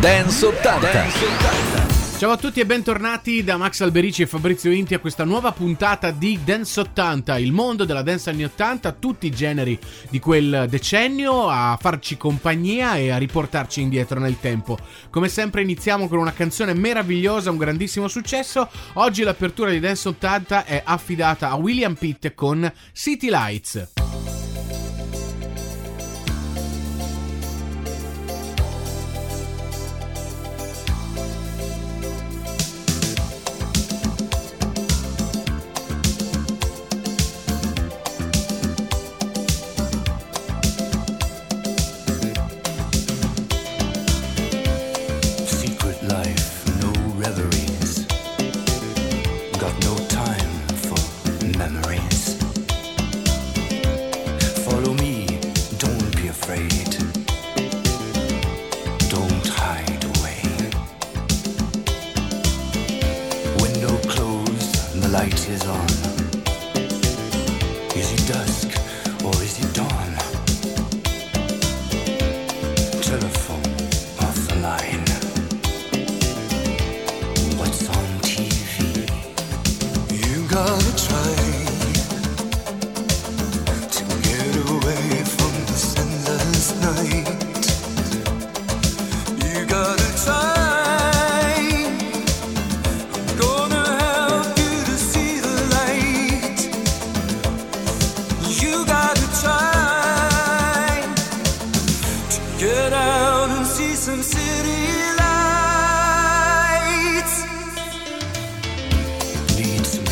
Dance 80. Dance 80. Ciao a tutti e bentornati da Max Alberici e Fabrizio Inti a questa nuova puntata di Dance 80, il mondo della dance anni 80, tutti i generi di quel decennio a farci compagnia e a riportarci indietro nel tempo. Come sempre iniziamo con una canzone meravigliosa, un grandissimo successo. Oggi l'apertura di Dance 80 è affidata a William Pitt con City Lights.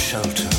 shelter.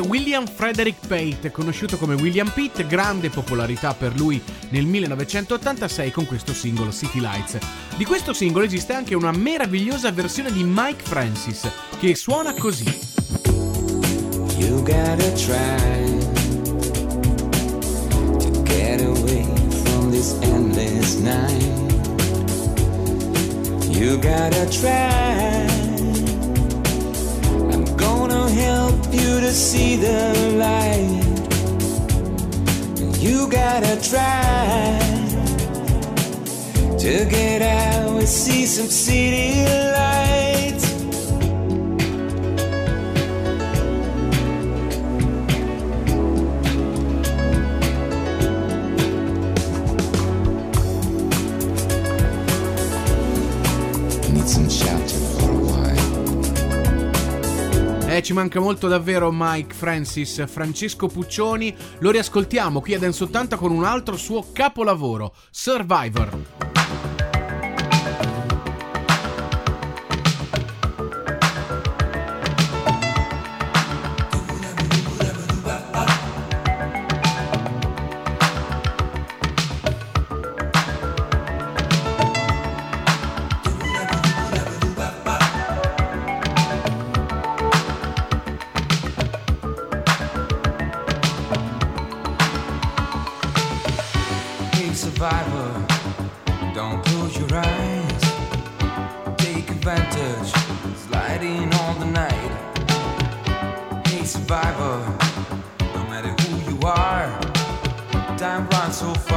William Frederick Pate, conosciuto come William Pitt, grande popolarità per lui nel 1986 con questo singolo City Lights. Di questo singolo esiste anche una meravigliosa versione di Mike Francis che suona così. You gotta try to get away from this endless night. You gotta try help you to see the light. You gotta try to get out and see some city lights. Eh, ci manca molto davvero Mike Francis, Francesco Puccioni. Lo riascoltiamo qui a Dance 80 con un altro suo capolavoro, Survivor. so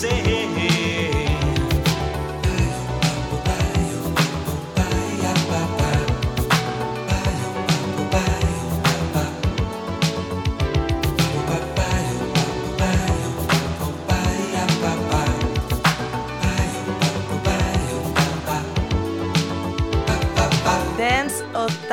say.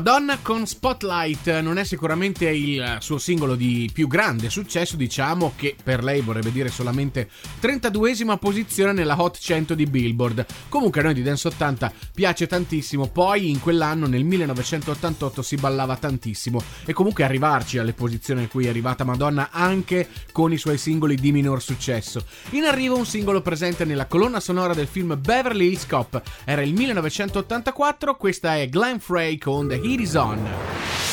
Madonna con Spotlight non è sicuramente il suo singolo di più grande successo, diciamo che per lei vorrebbe dire solamente 32esima posizione nella Hot 100 di Billboard. Comunque a noi di Dance 80 piace tantissimo, poi in quell'anno nel 1988 si ballava tantissimo e comunque arrivarci alle posizioni in cui è arrivata Madonna anche con i suoi singoli di minor successo. In arrivo un singolo presente nella colonna sonora del film Beverly Hills Cop, era il 1984, questa è Glenn Frey con The 80s on now.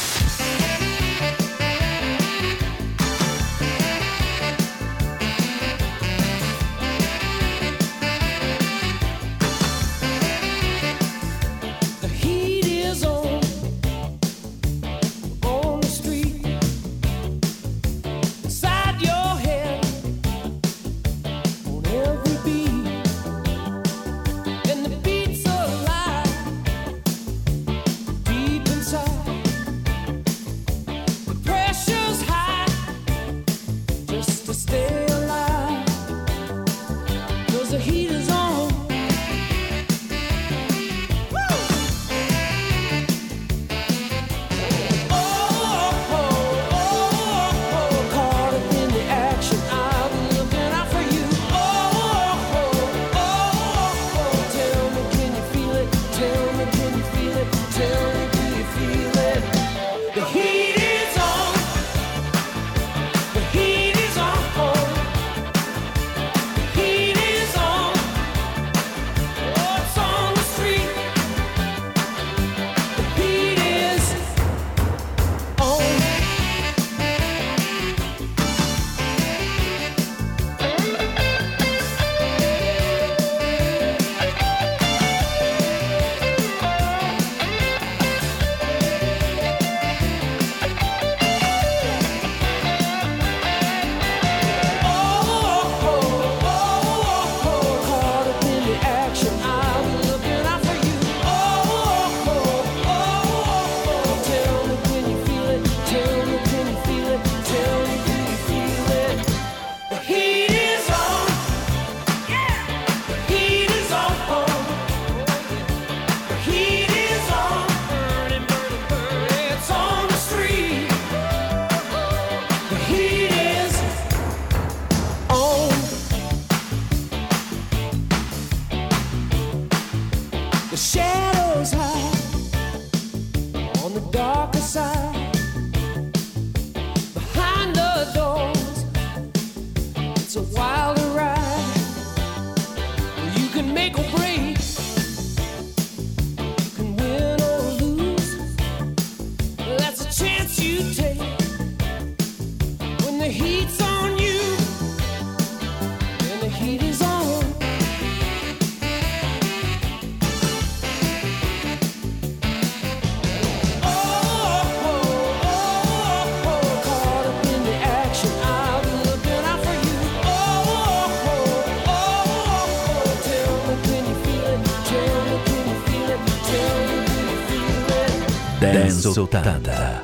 Exaltada.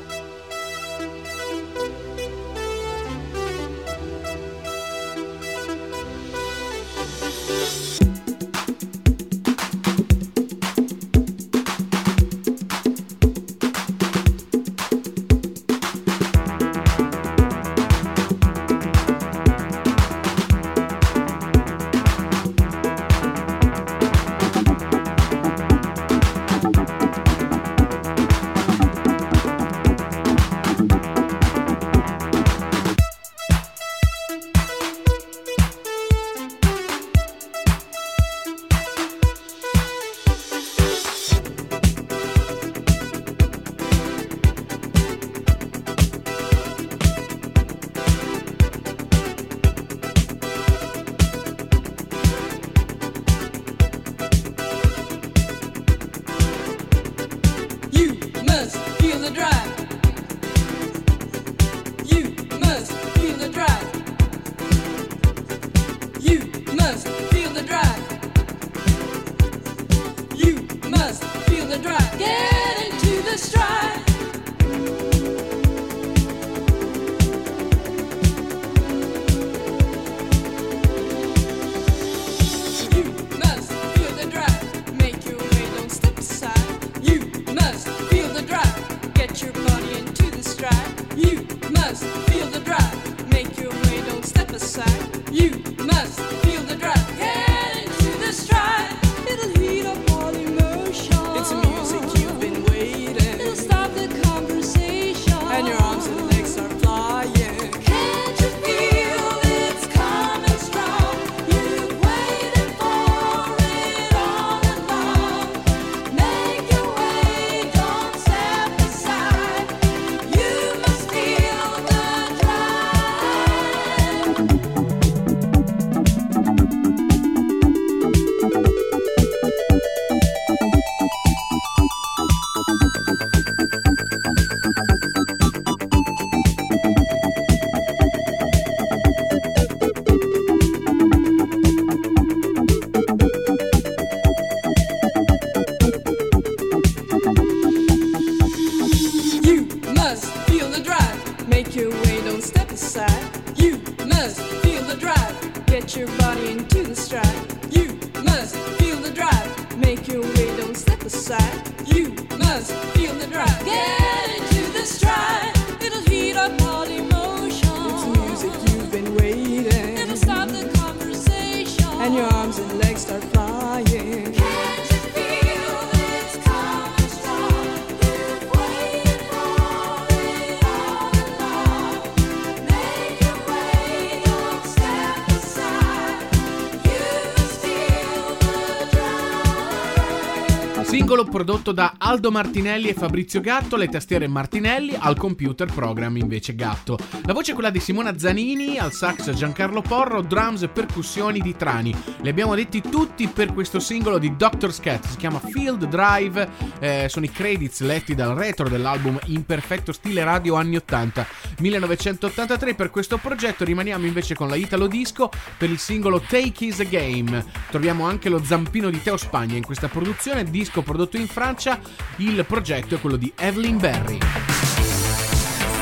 prodotto da Aldo Martinelli e Fabrizio Gatto, le tastiere Martinelli, al computer program invece Gatto. La voce è quella di Simona Zanini, al sax Giancarlo Porro, drums e percussioni di Trani. Li abbiamo detti tutti per questo singolo di Dr. Scat, si chiama Field Drive, eh, sono i credits letti dal retro dell'album in perfetto stile radio anni 80. 1983 per questo progetto. Rimaniamo invece con la Italo Disco per il singolo Take Is a Game. Troviamo anche lo zampino di Teo Spagna in questa produzione, disco prodotto in Francia. Il progetto è quello di Evelyn Berry.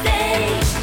Stay.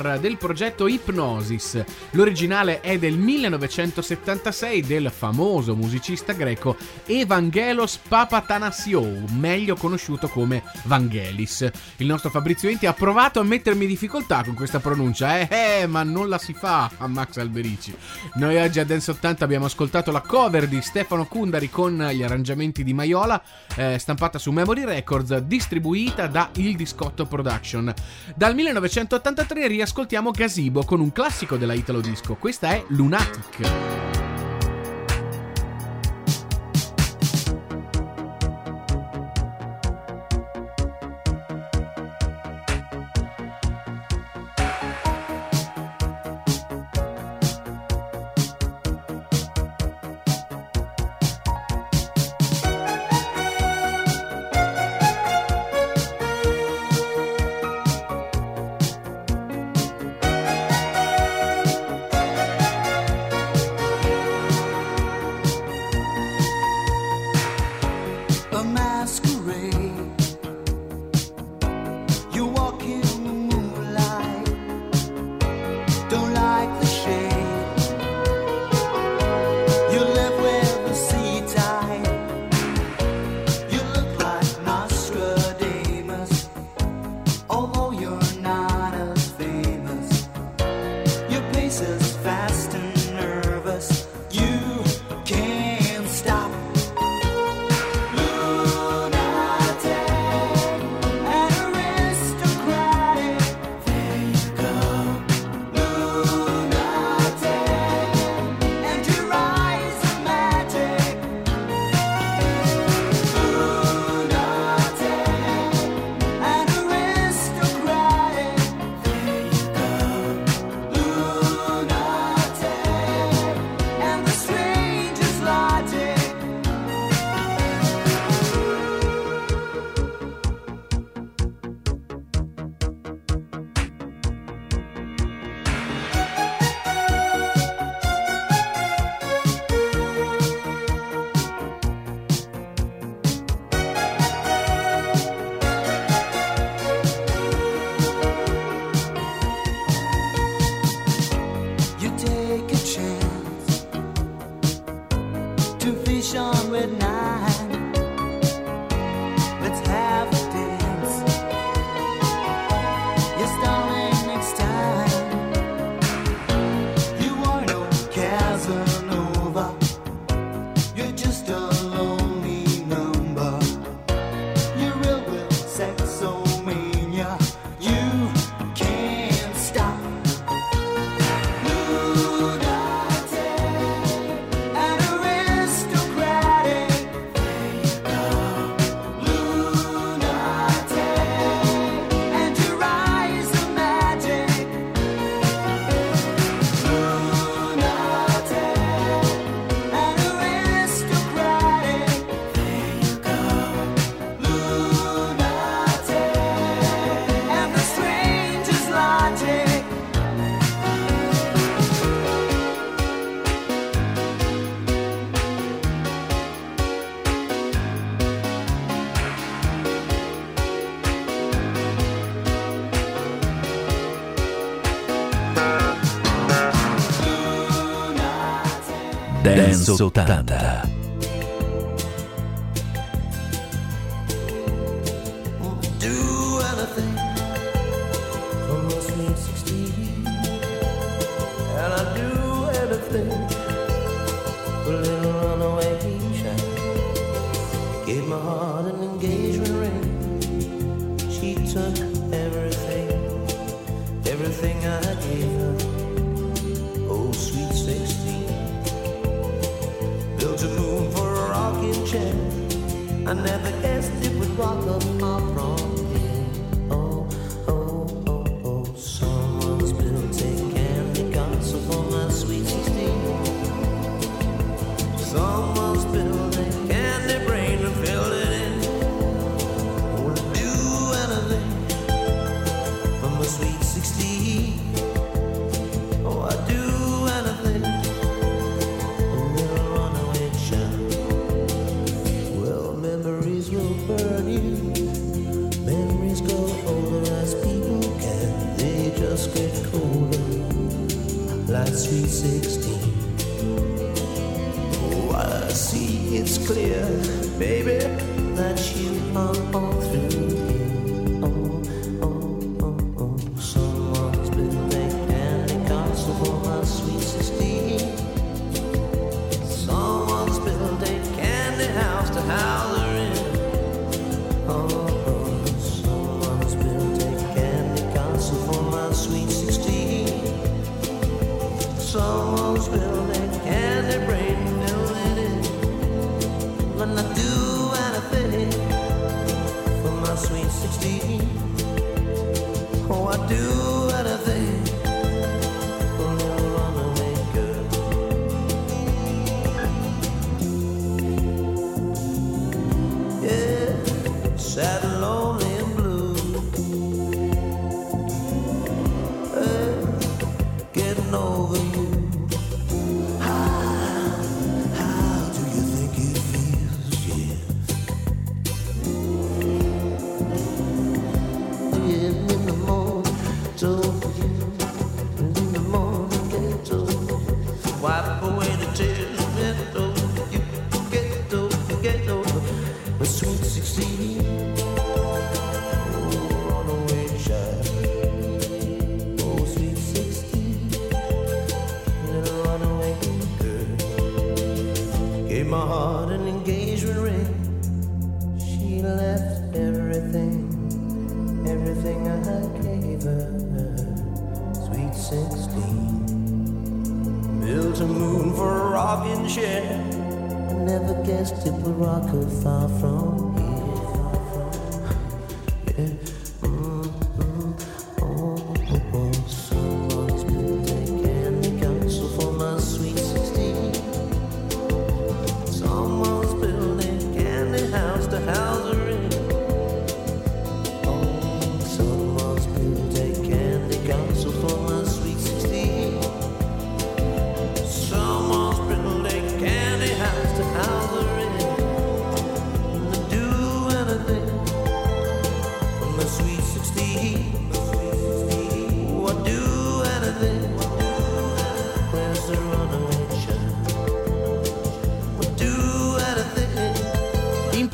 Star del progetto Hypnosis. L'originale è del 1976 del famoso musicista greco Evangelos Papatanasiou, meglio conosciuto come Vangelis. Il nostro Fabrizio Inti ha provato a mettermi in difficoltà con questa pronuncia, eh, eh, ma non la si fa a Max Alberici. Noi oggi a Dance 80 abbiamo ascoltato la cover di Stefano Kundari con gli arrangiamenti di Maiola, eh, stampata su Memory Records, distribuita da Il Discotto Production. Dal 1983 riascoltiamo Gazebo con un classico della Italo Disco. Questa è Lunatic. You start 80.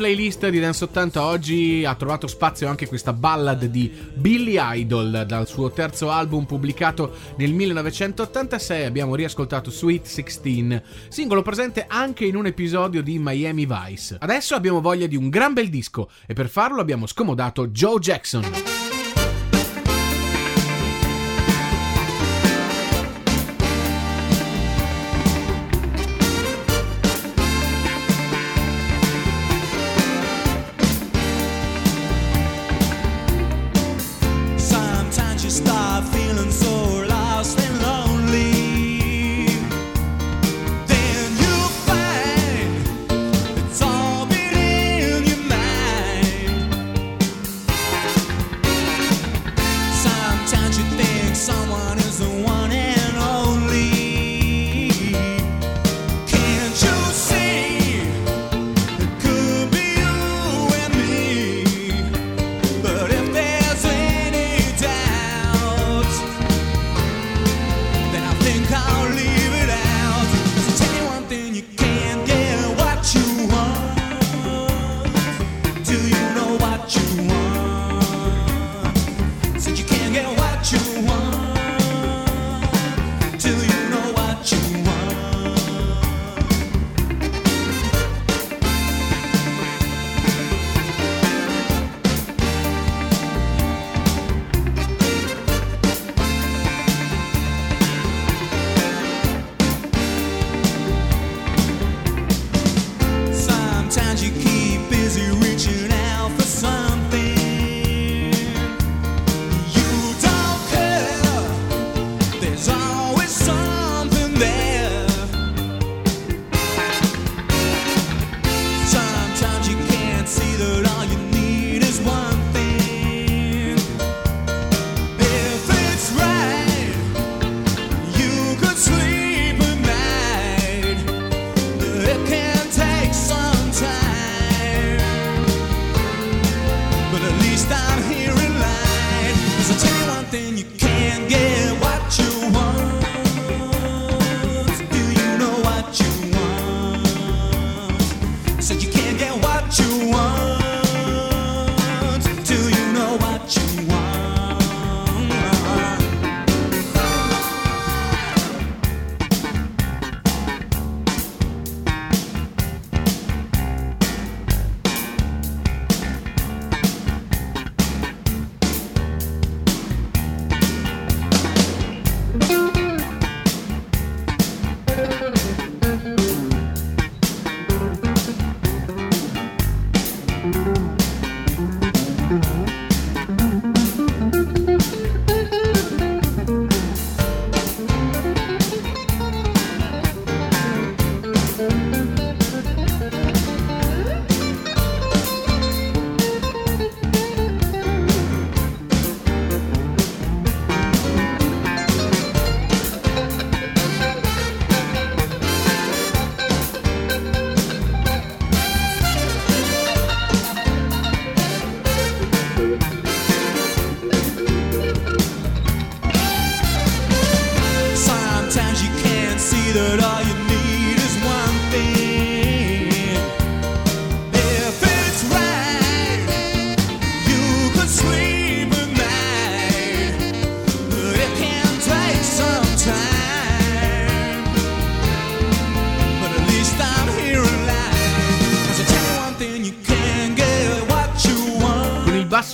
playlist di Dance 80 oggi ha trovato spazio anche questa ballad di Billy Idol dal suo terzo album pubblicato nel 1986. Abbiamo riascoltato Sweet 16, singolo presente anche in un episodio di Miami Vice. Adesso abbiamo voglia di un gran bel disco e per farlo abbiamo scomodato Joe Jackson.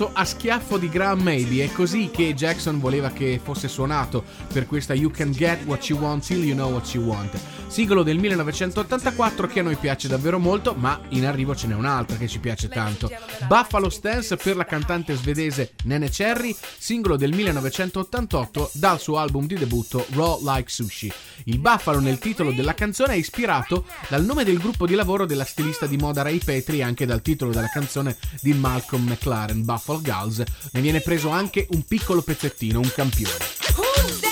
adesso a schiaffo di Graham Maybe. È così che Jackson voleva che fosse suonato per questa You Can Get What You Want Till You Know What You Want. Sigolo del 1984 che a noi piace davvero molto, ma in arrivo ce n'è un'altra che ci piace tanto. Buffalo Stance per la cantante svedese Nene Cherry, singolo del 1988 dal suo album di debutto Raw Like Sushi. Il buffalo nel titolo della canzone è ispirato dal nome del gruppo di lavoro della stilista di moda Ray Petri e anche dal titolo della canzone di Malcolm McLaren, Buffalo Guy Girls, ne viene preso anche un piccolo pezzettino, un campione.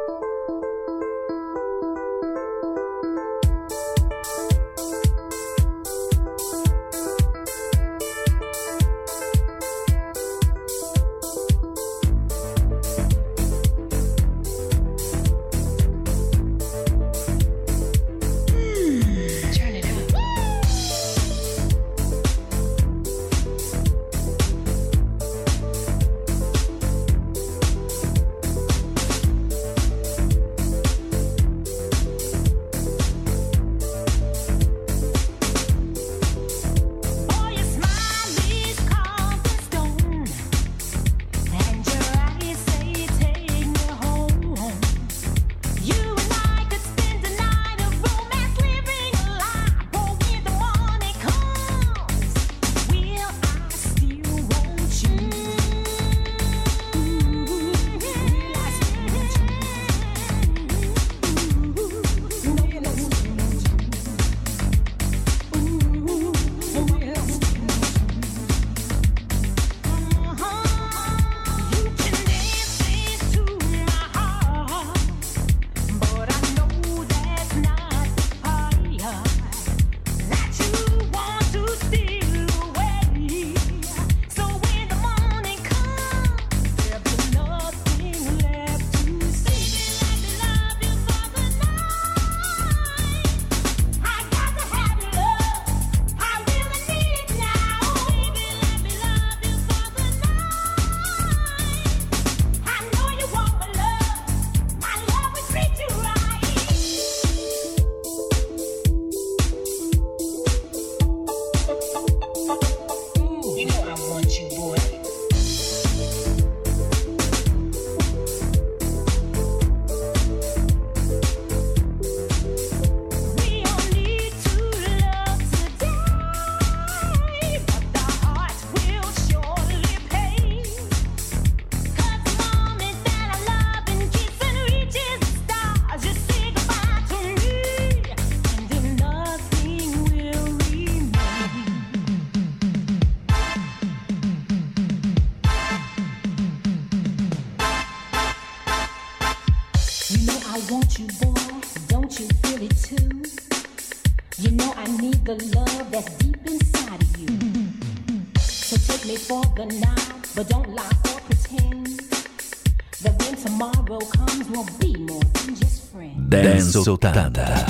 soltanda.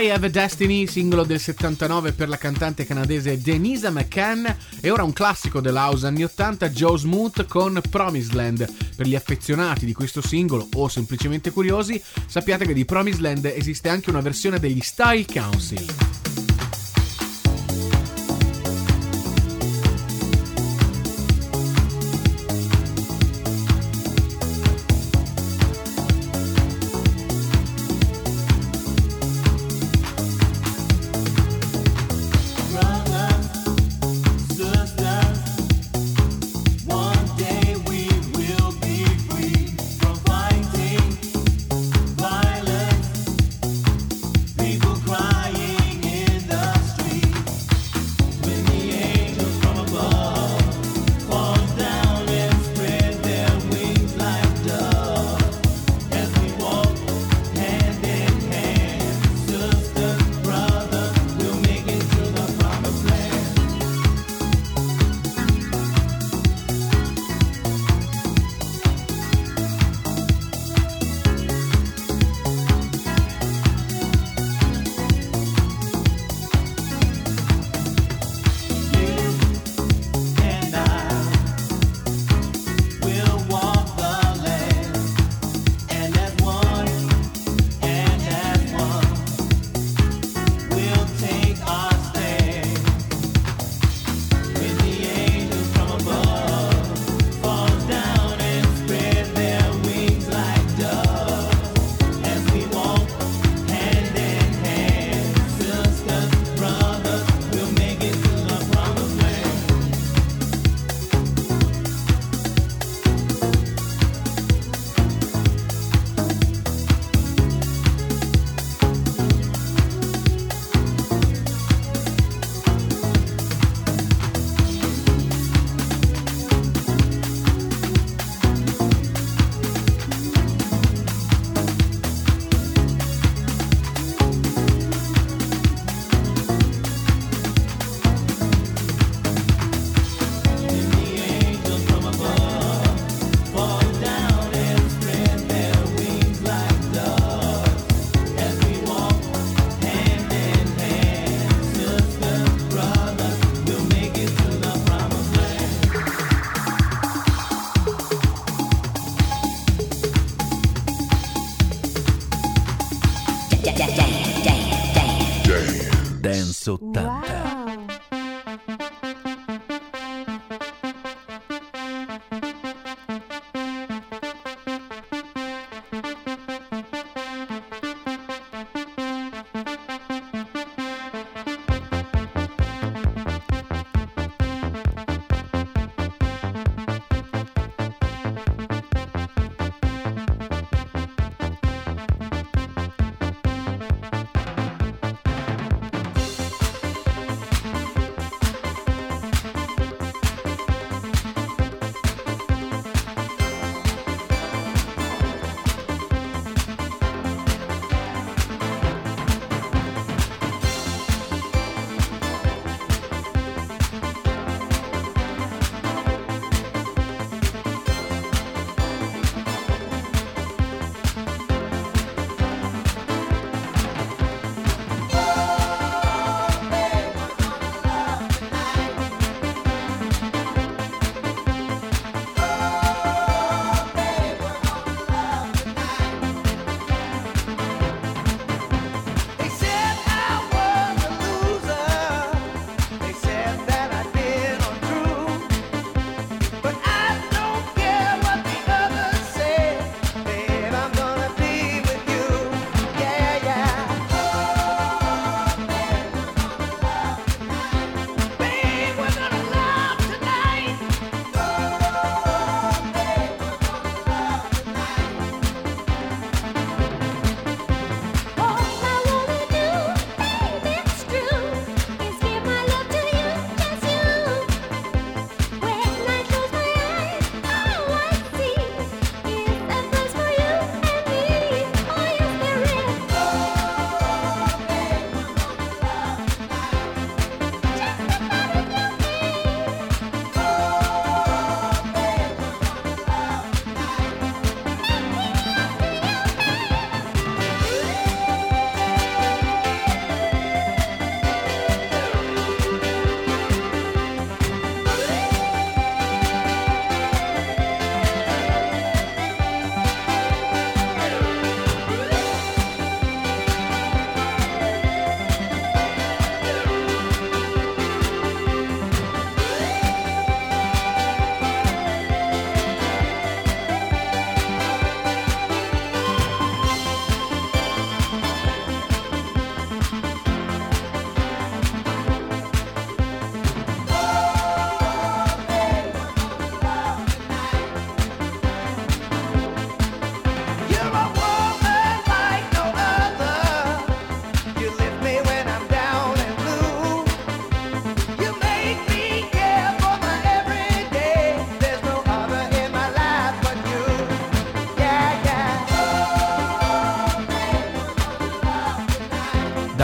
I Have a Destiny, singolo del 79 per la cantante canadese Denisa McCann e ora un classico dell'house anni 80 Joe Smooth con Promised Land. Per gli affezionati di questo singolo o semplicemente curiosi, sappiate che di Promised Land esiste anche una versione degli Style Council.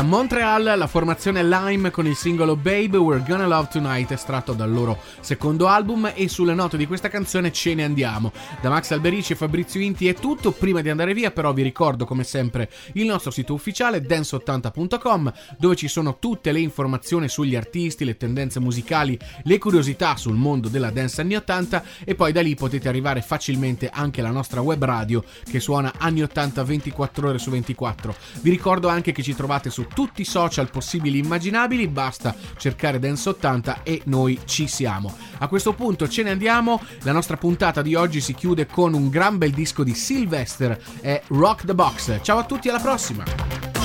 Montreal la formazione Lime con il singolo Babe We're Gonna Love Tonight estratto dal loro secondo album e sulle note di questa canzone ce ne andiamo. Da Max Alberici e Fabrizio Inti è tutto, prima di andare via però vi ricordo come sempre il nostro sito ufficiale dance80.com dove ci sono tutte le informazioni sugli artisti, le tendenze musicali, le curiosità sul mondo della dance anni 80 e poi da lì potete arrivare facilmente anche alla nostra web radio che suona anni 80 24 ore su 24. Vi ricordo anche che ci trovate su tutti i social possibili e immaginabili, basta cercare Dance 80 e noi ci siamo. A questo punto ce ne andiamo, la nostra puntata di oggi si chiude con un gran bel disco di Sylvester e Rock the Box. Ciao a tutti, alla prossima!